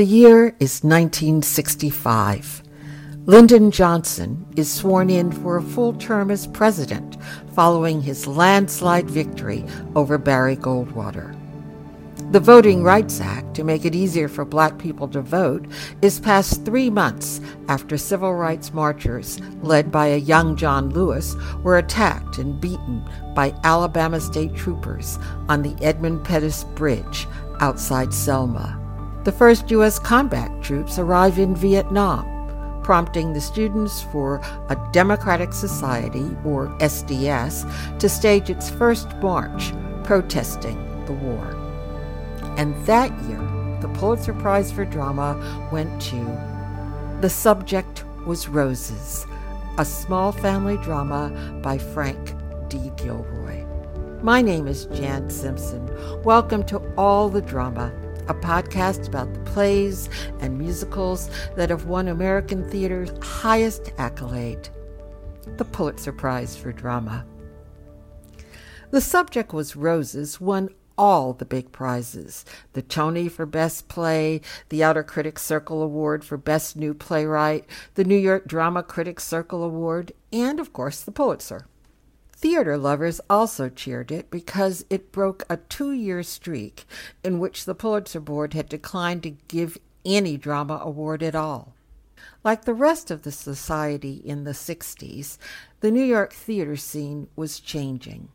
The year is 1965. Lyndon Johnson is sworn in for a full term as president following his landslide victory over Barry Goldwater. The Voting Rights Act, to make it easier for black people to vote, is passed three months after civil rights marchers, led by a young John Lewis, were attacked and beaten by Alabama state troopers on the Edmund Pettus Bridge outside Selma the first U.S. combat troops arrive in Vietnam, prompting the Students for a Democratic Society, or SDS, to stage its first march protesting the war. And that year, the Pulitzer Prize for Drama went to The Subject Was Roses, a small family drama by Frank D. Gilroy. My name is Jan Simpson. Welcome to All the Drama a podcast about the plays and musicals that have won American theater's highest accolade, the Pulitzer Prize for Drama. The subject was Roses, won all the big prizes the Tony for Best Play, the Outer Critics Circle Award for Best New Playwright, the New York Drama Critics Circle Award, and, of course, the Pulitzer. Theater lovers also cheered it because it broke a two year streak in which the Pulitzer Board had declined to give any drama award at all. Like the rest of the society in the 60s, the New York theater scene was changing.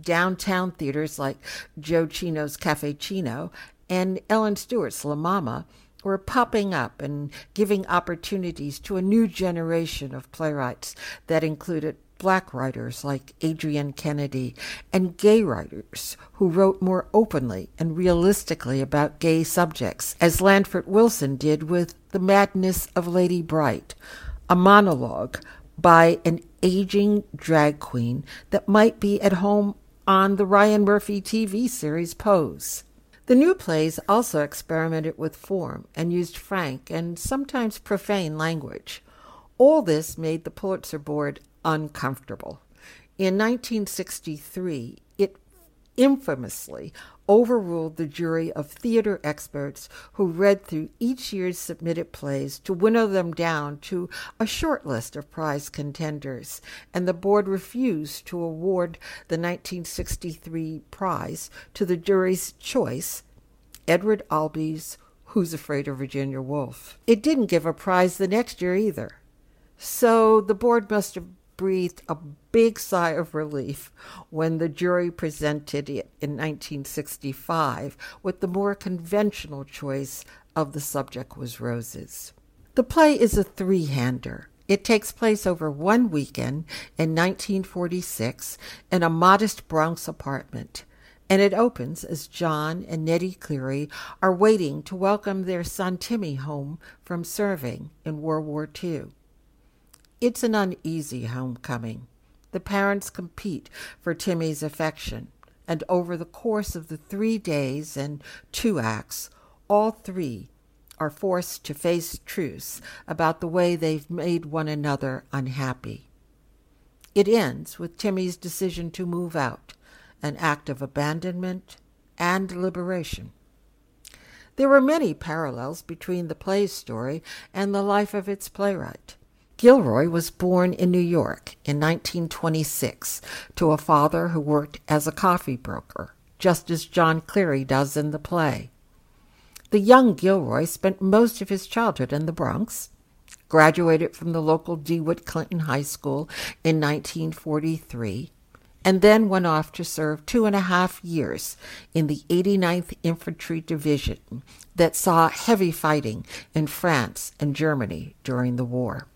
Downtown theaters like Joe Cino's Cafe Chino and Ellen Stewart's La Mama were popping up and giving opportunities to a new generation of playwrights that included black writers like Adrienne Kennedy and gay writers who wrote more openly and realistically about gay subjects, as Lanford Wilson did with The Madness of Lady Bright, a monologue by an aging drag queen that might be at home on the Ryan Murphy TV series Pose. The new plays also experimented with form and used frank and sometimes profane language. All this made the Pulitzer Board uncomfortable. In 1963, it infamously overruled the jury of theater experts who read through each year's submitted plays to winnow them down to a short list of prize contenders, and the board refused to award the 1963 prize to the jury's choice, Edward Albee's Who's Afraid of Virginia Woolf. It didn't give a prize the next year either. So the board must have breathed a big sigh of relief when the jury presented it in 1965 with the more conventional choice of the subject was roses. The play is a three hander. It takes place over one weekend in 1946 in a modest Bronx apartment, and it opens as John and Nettie Cleary are waiting to welcome their son Timmy home from serving in World War II. It's an uneasy homecoming. The parents compete for Timmy's affection, and over the course of the three days and two acts, all three are forced to face truths about the way they've made one another unhappy. It ends with Timmy's decision to move out, an act of abandonment and liberation. There are many parallels between the play's story and the life of its playwright. Gilroy was born in New York in 1926 to a father who worked as a coffee broker, just as John Cleary does in the play. The young Gilroy spent most of his childhood in the Bronx, graduated from the local DeWitt Clinton High School in 1943, and then went off to serve two and a half years in the 89th Infantry Division that saw heavy fighting in France and Germany during the war.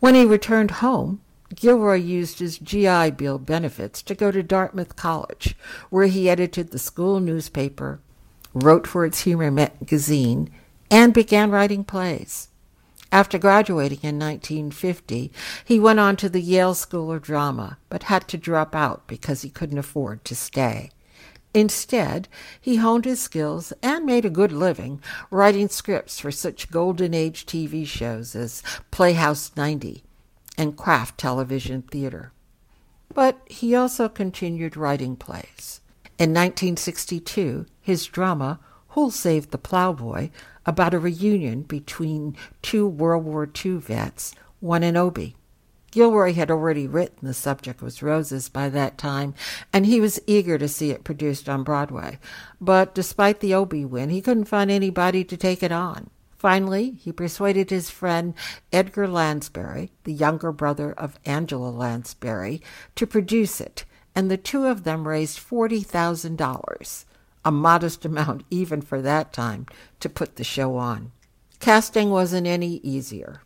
When he returned home, Gilroy used his GI Bill benefits to go to Dartmouth College, where he edited the school newspaper, wrote for its humor magazine, and began writing plays. After graduating in 1950, he went on to the Yale School of Drama, but had to drop out because he couldn't afford to stay. Instead, he honed his skills and made a good living writing scripts for such golden age TV shows as Playhouse 90 and Kraft Television Theater. But he also continued writing plays. In 1962, his drama, Who'll Save the Plowboy, about a reunion between two World War II vets, one in Obie. Gilroy had already written The Subject Was Roses by that time, and he was eager to see it produced on Broadway. But despite the Obie win, he couldn't find anybody to take it on. Finally, he persuaded his friend Edgar Lansbury, the younger brother of Angela Lansbury, to produce it, and the two of them raised $40,000, a modest amount even for that time, to put the show on. Casting wasn't any easier.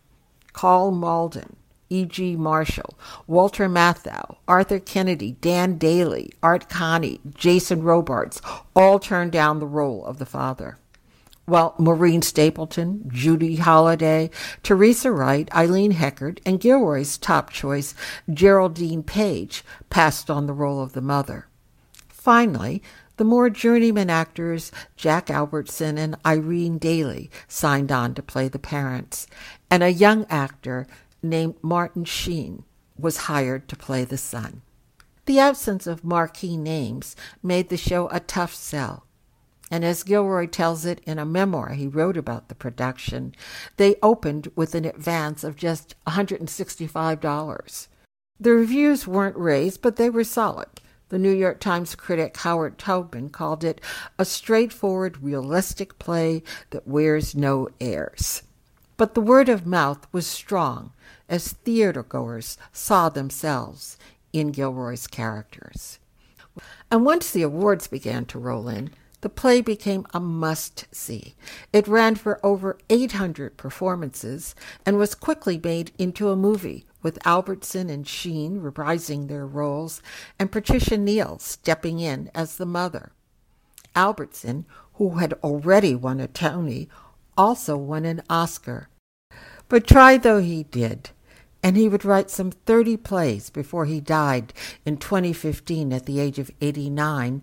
Karl Malden, E.G. Marshall, Walter Matthau, Arthur Kennedy, Dan Dailey, Art Conti, Jason Robards all turned down the role of the father. While Maureen Stapleton, Judy Holliday, Teresa Wright, Eileen Heckart, and Gilroy's top choice, Geraldine Page, passed on the role of the mother. Finally, the more journeyman actors Jack Albertson and Irene Dailey signed on to play the parents, and a young actor named Martin Sheen was hired to play the son. The absence of marquee names made the show a tough sell. And as Gilroy tells it in a memoir he wrote about the production, they opened with an advance of just $165. The reviews weren't raised, but they were solid. The New York Times critic Howard Taubman called it a straightforward, realistic play that wears no airs. But the word of mouth was strong as theatergoers saw themselves in Gilroy's characters. And once the awards began to roll in, the play became a must see. It ran for over 800 performances and was quickly made into a movie, with Albertson and Sheen reprising their roles and Patricia Neal stepping in as the mother. Albertson, who had already won a Tony, also won an Oscar. But try though he did, and he would write some 30 plays before he died in 2015 at the age of 89,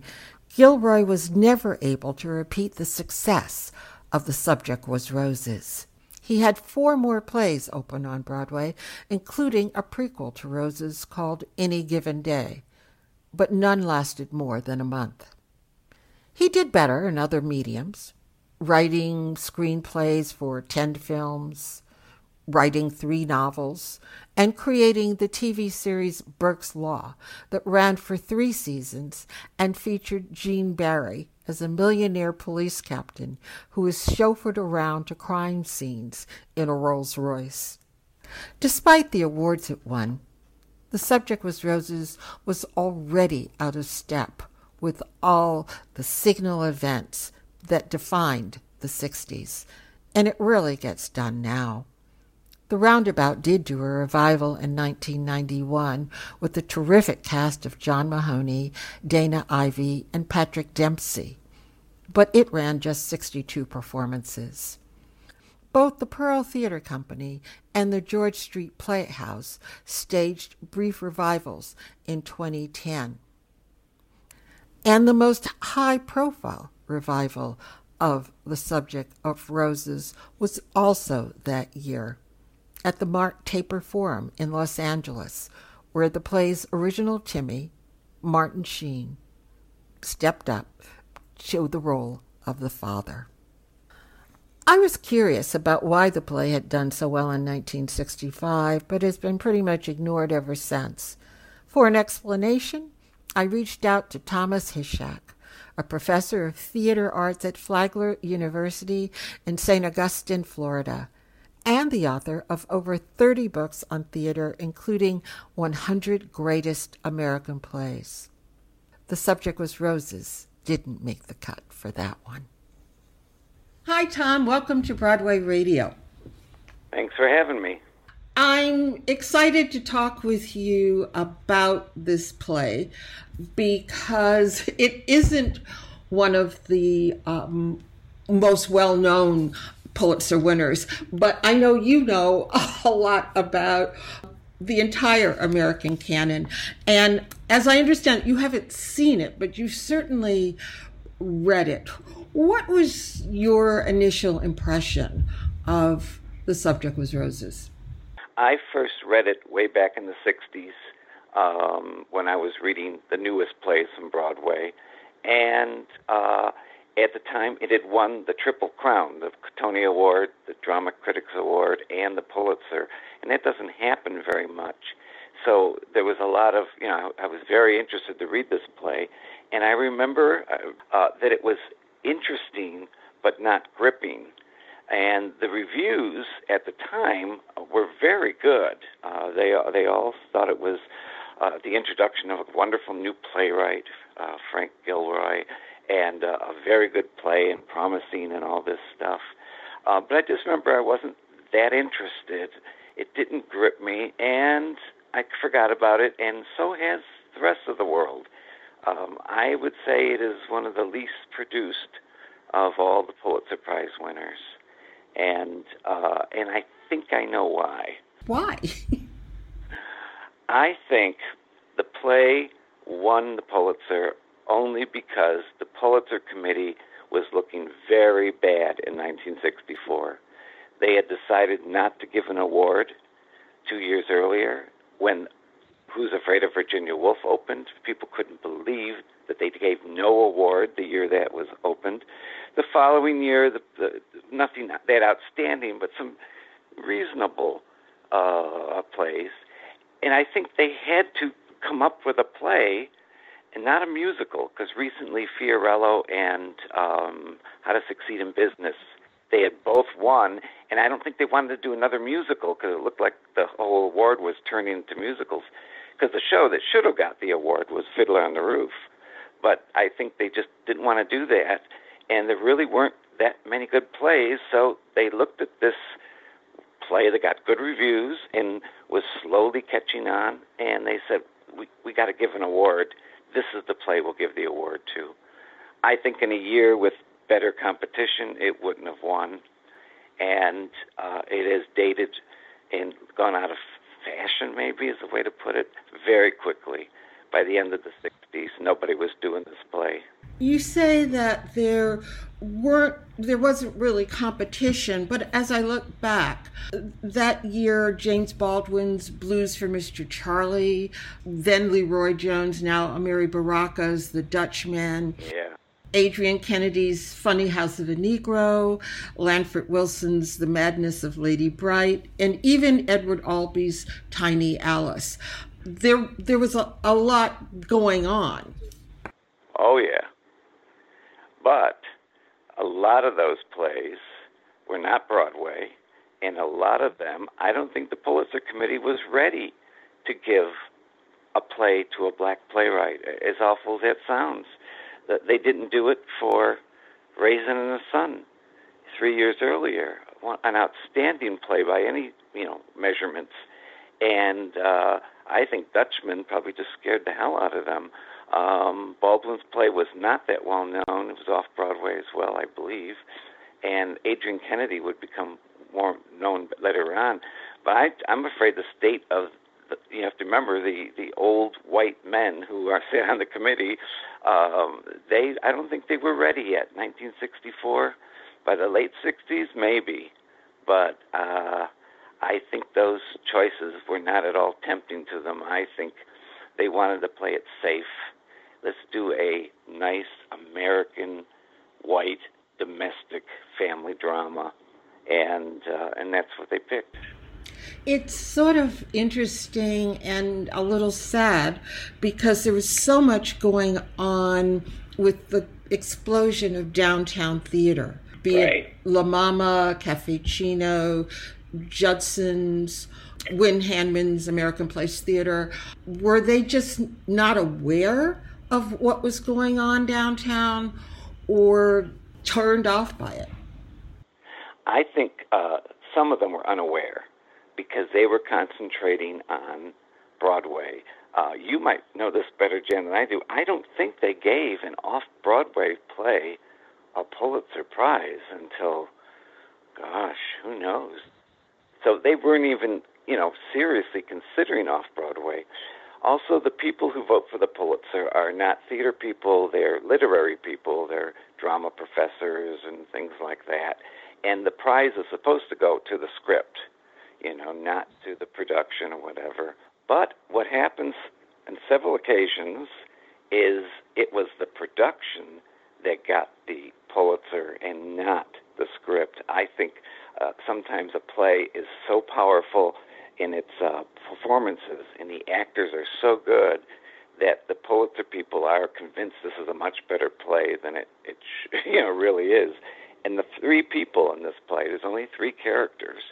Gilroy was never able to repeat the success of The Subject Was Roses. He had four more plays open on Broadway, including a prequel to Roses called Any Given Day, but none lasted more than a month. He did better in other mediums, writing screenplays for 10 films, writing three novels, and creating the TV series Burke's Law that ran for three seasons and featured Gene Barry as a millionaire police captain who is chauffeured around to crime scenes in a Rolls Royce. Despite the awards it won, the subject was Roses was already out of step with all the signal events that defined the 60s, and it really gets done now. The Roundabout did do a revival in 1991 with the terrific cast of John Mahoney, Dana Ivey, and Patrick Dempsey, but it ran just 62 performances. Both the Pearl Theater Company and the George Street Playhouse staged brief revivals in 2010. And the most high profile revival of the subject of roses was also that year at the Mark Taper Forum in Los Angeles, where the play's original Timmy, Martin Sheen, stepped up to the role of the father. I was curious about why the play had done so well in 1965, but has been pretty much ignored ever since. For an explanation, I reached out to Thomas Hischak, a professor of theater arts at Flagler University in St. Augustine, Florida and the author of over 30 books on theater, including 100 Greatest American Plays. The subject was Roses, didn't make the cut for that one. Hi, Tom. Welcome to Broadway Radio. Thanks for having me. I'm excited to talk with you about this play because it isn't one of the um, most well known Pulitzer winners, but I know you know a lot about the entire American canon. And as I understand, you haven't seen it, but you certainly read it. What was your initial impression of the subject was roses? I first read it way back in the 60s um, when I was reading the newest plays from Broadway. And uh, at the time, it had won the Triple Crown, the Tony Award, the Drama Critics Award, and the Pulitzer, and that doesn't happen very much. So there was a lot of, you know, I was very interested to read this play, and I remember uh, uh, that it was interesting but not gripping. And the reviews at the time were very good. Uh, they they all thought it was uh, the introduction of a wonderful new playwright, uh, Frank Gilroy, and uh, a very good play and promising and all this stuff. Uh, but I just remember I wasn't that interested. It didn't grip me, and I forgot about it, and so has the rest of the world. Um, I would say it is one of the least produced of all the Pulitzer Prize winners, and uh, and I think I know why. Why? I think the play won the Pulitzer only because the Pulitzer Committee was looking very bad in 1964. They had decided not to give an award two years earlier when Who's Afraid of Virginia Woolf opened. People couldn't believe that they gave no award the year that was opened. The following year, the, the, nothing that outstanding, but some reasonable uh, plays. And I think they had to come up with a play and not a musical, because recently Fiorello and um, How to Succeed in Business, they had both won, and I don't think they wanted to do another musical because it looked like the whole award was turning into musicals. Because the show that should have got the award was Fiddler on the Roof, but I think they just didn't want to do that, and there really weren't that many good plays, so they looked at this play that got good reviews and was slowly catching on, and they said, "We we got to give an award." this is the play we'll give the award to. I think in a year with better competition, it wouldn't have won. And uh, it has dated and gone out of fashion, maybe is the way to put it, very quickly. By the end of the 60s, nobody was doing this play. You say that there weren't there wasn't really competition, but as I look back, that year James Baldwin's Blues for Mr. Charlie, then LeRoi Jones, now Amiri Baraka's The Dutchman. Yeah. Adrienne Kennedy's Funny House of a Negro, Lanford Wilson's The Madness of Lady Bright, and even Edward Albee's Tiny Alice. There, there was a, a lot going on. Oh, yeah. But a lot of those plays were not Broadway, and a lot of them, I don't think the Pulitzer Committee was ready to give a play to a black playwright, as awful as that sounds. They didn't do it for Raisin in the Sun three years earlier, an outstanding play by any you know measurements, and uh, I think Dutchman probably just scared the hell out of them. Um, Baldwin's play was not that well known. It was off Broadway as well, I believe. And Adrienne Kennedy would become more known later on. But I, I'm afraid the state of the, you have to remember the the old white men who are sit on the committee. Um, they I don't think they were ready yet. 1964, by the late 60s maybe, but uh, I think those choices were not at all tempting to them. I think they wanted to play it safe let's do a nice American white domestic family drama, and uh, and that's what they picked. It's sort of interesting and a little sad because there was so much going on with the explosion of downtown theater, be right. it La Mama, Cafe Cino, Judson's, Wynn Handman's American Place Theater. Were they just not aware of what was going on downtown or turned off by it? I think uh, some of them were unaware because they were concentrating on Broadway. Uh, you might know this better, Jen, than I do. I don't think they gave an off Broadway play a Pulitzer Prize until, gosh, who knows? So they weren't even, you know, seriously considering off Broadway. Also, the people who vote for the Pulitzer are not theater people, they're literary people, they're drama professors and things like that. And the prize is supposed to go to the script, you know, not to the production or whatever. But what happens on several occasions is it was the production that got the Pulitzer and not the script. I think uh, sometimes a play is so powerful in its uh, performances, and the actors are so good that the Pulitzer people are convinced this is a much better play than it, it you know really is. And the three people in this play, there's only three characters.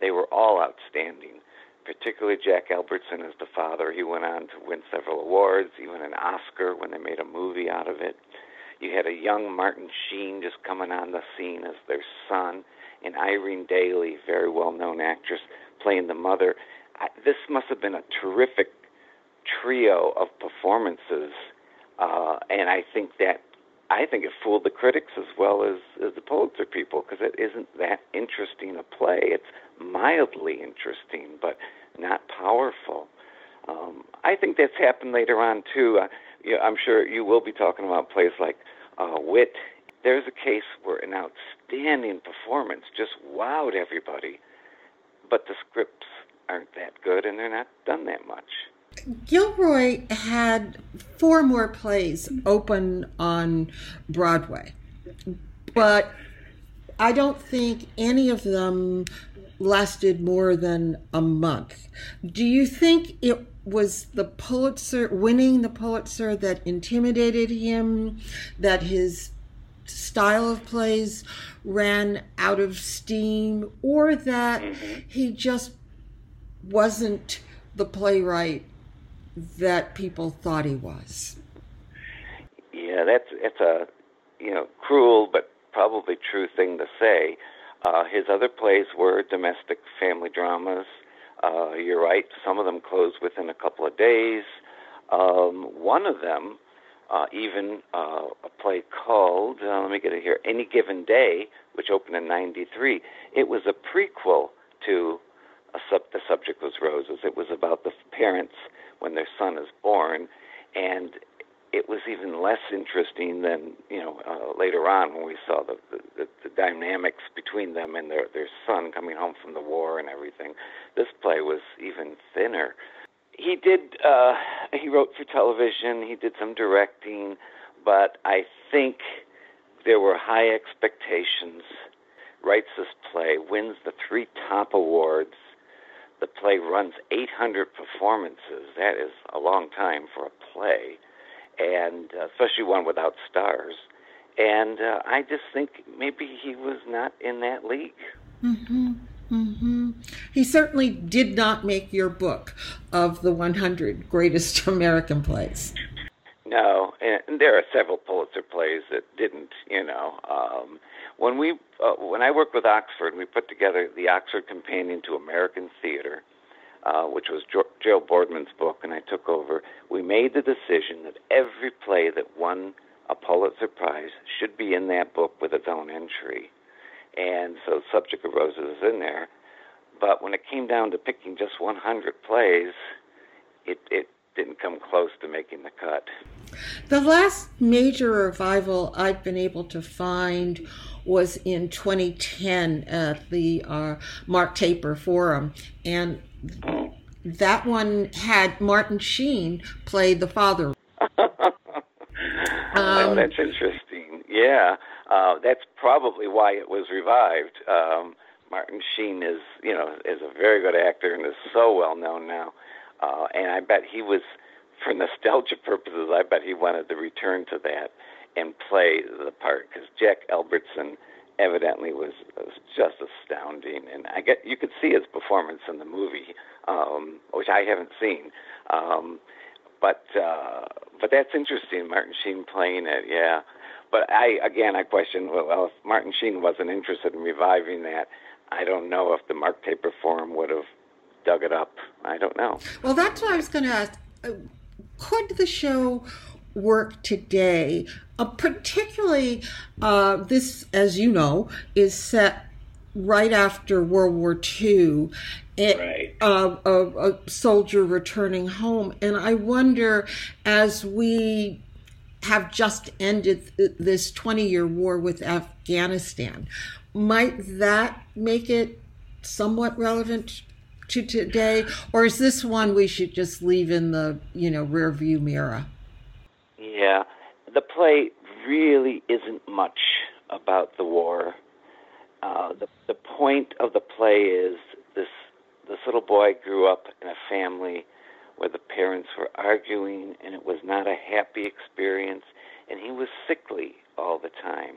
They were all outstanding. Particularly Jack Albertson as the father. He went on to win several awards, even an Oscar when they made a movie out of it. You had a young Martin Sheen just coming on the scene as their son, and Irene Dailey, very well known actress, playing the mother. I, this must have been a terrific trio of performances, uh, and I think that I think it fooled the critics as well as, as the Pulitzer people because it isn't that interesting a play. It's mildly interesting, but not powerful. Um, I think that's happened later on too. Uh, you know, I'm sure you will be talking about plays like uh, Wit. There's a case where an outstanding performance just wowed everybody, but the scripts aren't that good and they're not done that much. Gilroy had four more plays open on Broadway, but I don't think any of them lasted more than a month. Do you think it was the Pulitzer, winning the Pulitzer, that intimidated him, that his style of plays ran out of steam, or that mm-hmm. he just wasn't the playwright that people thought he was. Yeah, that's it's a you know cruel but probably true thing to say. Uh, his other plays were domestic family dramas. Uh, you're right; some of them closed within a couple of days. Um, one of them, uh, even uh, a play called uh, let me get it here, Any Given Day, which opened in '93. It was a prequel to a sub- the subject was roses. It was about the parents when their son is born, and it was even less interesting than you know uh, later on when we saw the, the the dynamics between them and their their son coming home from the war and everything. This play was even thinner. He did. Uh, he wrote for television. He did some directing, but I think there were high expectations. Writes this play, wins the three top awards, the play runs 800 performances. That is a long time for a play, and uh, especially one without stars. And uh, I just think maybe he was not in that league. Mm-hmm. Mm-hmm. He certainly did not make your book of the 100 greatest American plays. No, and there are several Pulitzer plays that didn't. You know, um, when we uh, when I worked with Oxford, we put together the Oxford Companion to American Theater, uh, which was jo- Joe Bordman's book, and I took over. We made the decision that every play that won a Pulitzer Prize should be in that book with its own entry, and so Subject of Roses is in there. But when it came down to picking just 100 plays, it it didn't come close to making the cut. The last major revival I've been able to find was in 2010 at the uh, Mark Taper Forum, and that one had Martin Sheen play the father. Oh, um, that's interesting. Yeah, uh, that's probably why it was revived. Um, Martin Sheen is, you know, is a very good actor and is so well known now. Uh, and I bet he was, for nostalgia purposes, I bet he wanted to return to that and play the part because Jack Albertson evidently was, was just astounding, and I get you could see his performance in the movie, um, which I haven't seen. Um, but uh, but that's interesting, Martin Sheen playing it, yeah. But I again I question well if Martin Sheen wasn't interested in reviving that, I don't know if the Mark Taper Forum would have dug it up. I don't know. Well, that's what I was going to ask. Uh, could the show work today? Uh, particularly, uh, this, as you know, is set right after World War II. It, right. A, a soldier returning home. And I wonder, as we have just ended this 20 year war with Afghanistan, might that make it somewhat relevant to today, or is this one we should just leave in the you know rear view mirror? Yeah, the play really isn't much about the war. Uh, the the point of the play is this this little boy grew up in a family where the parents were arguing and it was not a happy experience and he was sickly all the time.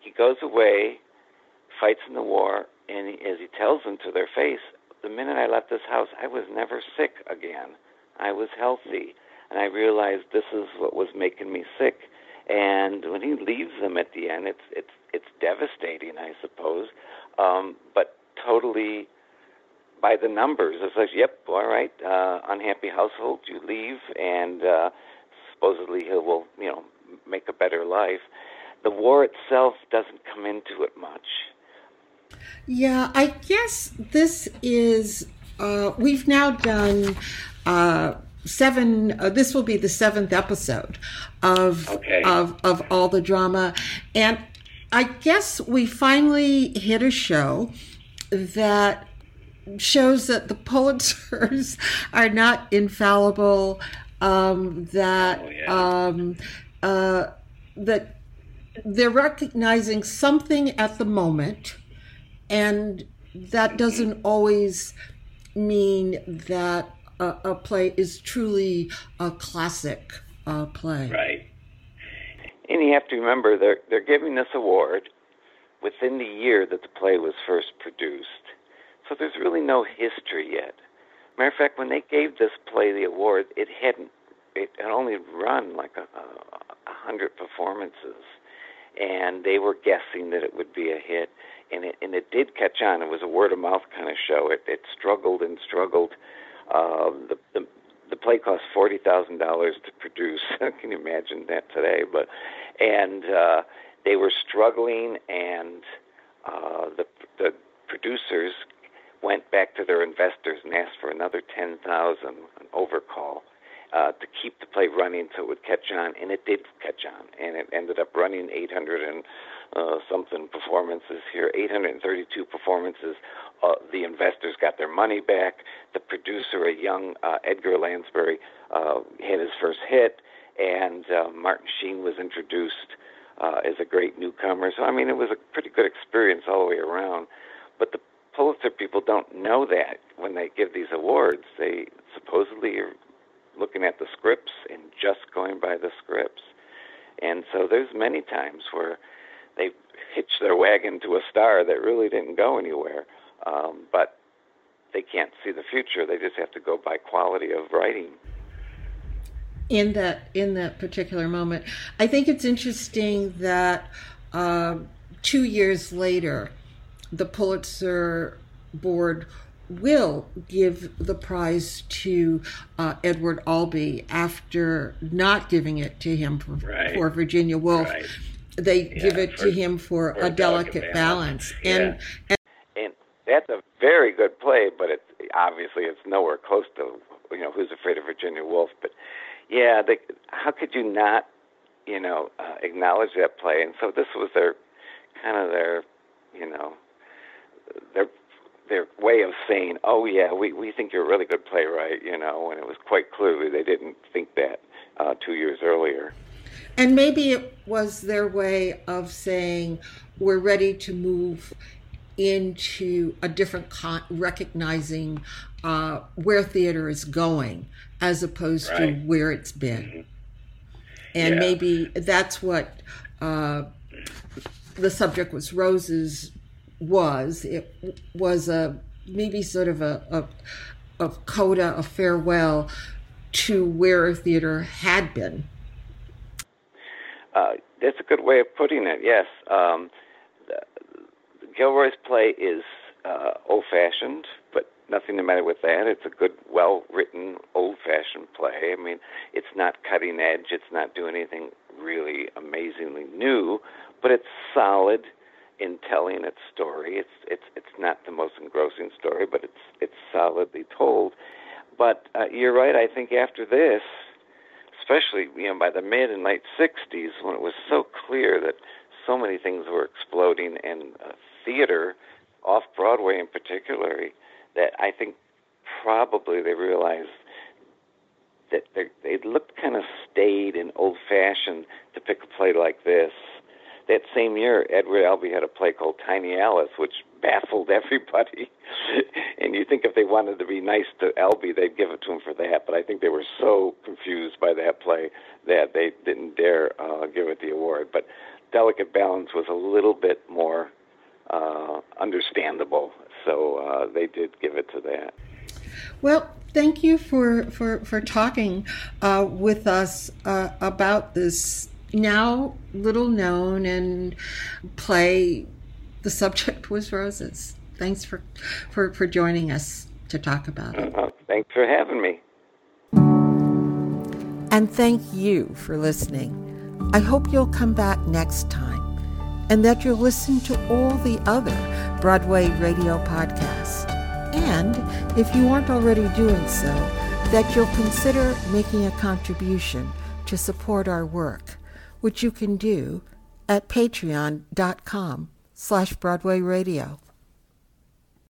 He goes away, fights in the war, and as he tells them to their face, the minute I left this house, I was never sick again. I was healthy, and I realized this is what was making me sick. And when he leaves them at the end, it's it's it's devastating, I suppose, um, but totally by the numbers. It's like, yep, all right, uh, unhappy household, you leave, and uh, supposedly he will, you know, make a better life. The war itself doesn't come into it much. Yeah, I guess this is. Uh, we've now done uh, seven. Uh, this will be the seventh episode of okay. of of all the drama, and I guess we finally hit a show that shows that the Pulitzers are not infallible. Um, that oh, yeah. um, uh, that they're recognizing something at the moment, and that doesn't always mean that a, a play is truly a classic uh, play. Right. And you have to remember they're they're giving this award within the year that the play was first produced. So there's really no history yet. Matter of fact, when they gave this play the award, it hadn't it had only run like a, a, hundred performances, and they were guessing that it would be a hit, and it and it did catch on. It was a word of mouth kind of show. It it struggled and struggled. Uh, the the the play cost forty thousand dollars to produce. Can you imagine that today? But and uh, they were struggling, and uh, the the producers went back to their investors and asked for another ten thousand, an overcall, uh, to keep the play running so it would catch on, and it did catch on, and it ended up running 800 and uh, something performances here, 832 performances. Uh, the investors got their money back. The producer, a young uh, Edgar Lansbury, uh, had his first hit, and uh, Martin Sheen was introduced uh, as a great newcomer. So I mean, it was a pretty good experience all the way around. But the Pulitzer people don't know that when they give these awards. They supposedly are looking at the scripts and just going by the scripts. And so there's many times where they hitch their wagon to a star that really didn't go anywhere, um, but they can't see the future. They just have to go by quality of writing. In that in that particular moment, I think it's interesting that uh, two years later, the Pulitzer board will give the prize to uh, Edward Albee after not giving it to him for, right. for Virginia Woolf. Right. They yeah, give it for, to him for, for a delicate balance, balance. Yeah. and, and and that's a very good play, but it's obviously it's nowhere close to you know Who's Afraid of Virginia Woolf. But yeah, they, how could you not you know uh, acknowledge that play? And so this was their kind of their you know their their way of saying, "Oh yeah, we we think you're a really good playwright," you know, and it was quite clearly they didn't think that uh, two years earlier. And maybe it was their way of saying, "We're ready to move into a different con- recognizing uh, where theater is going, as opposed right. to where it's been." Mm-hmm. And yeah. maybe that's what uh, the subject was roses was. It was a maybe sort of a, a, a coda, a farewell to where theater had been. Uh, that's a good way of putting it. Yes, um, Gilroy's play is uh, old-fashioned, but nothing the matter with that. It's a good, well-written, old-fashioned play. I mean, it's not cutting edge. It's not doing anything really amazingly new, but it's solid telling its story. It's it's it's not the most engrossing story, but it's it's solidly told. But uh, you're right. I think after this, especially you know by the mid and late '60s, when it was so clear that so many things were exploding in uh, theater, off Broadway in particular, that I think probably they realized that they looked kind of staid and old fashioned to pick a play like this. That same year, Edward Albee had a play called Tiny Alice, which baffled everybody. and you think if they wanted to be nice to Albee, they'd give it to him for that. But I think they were so confused by that play that they didn't dare uh, give it the award. But Delicate Balance was a little bit more uh, understandable, so uh, they did give it to that. Well, thank you for for for talking uh, with us uh, about this now little known and play. The subject was roses. Thanks for for for joining us to talk about it. Uh, thanks for having me. And thank you for listening. I hope you'll come back next time and that you'll listen to all the other Broadway radio podcasts. And if you aren't already doing so, that you'll consider making a contribution to support our work, which you can do at patreon.com slash Broadway Radio.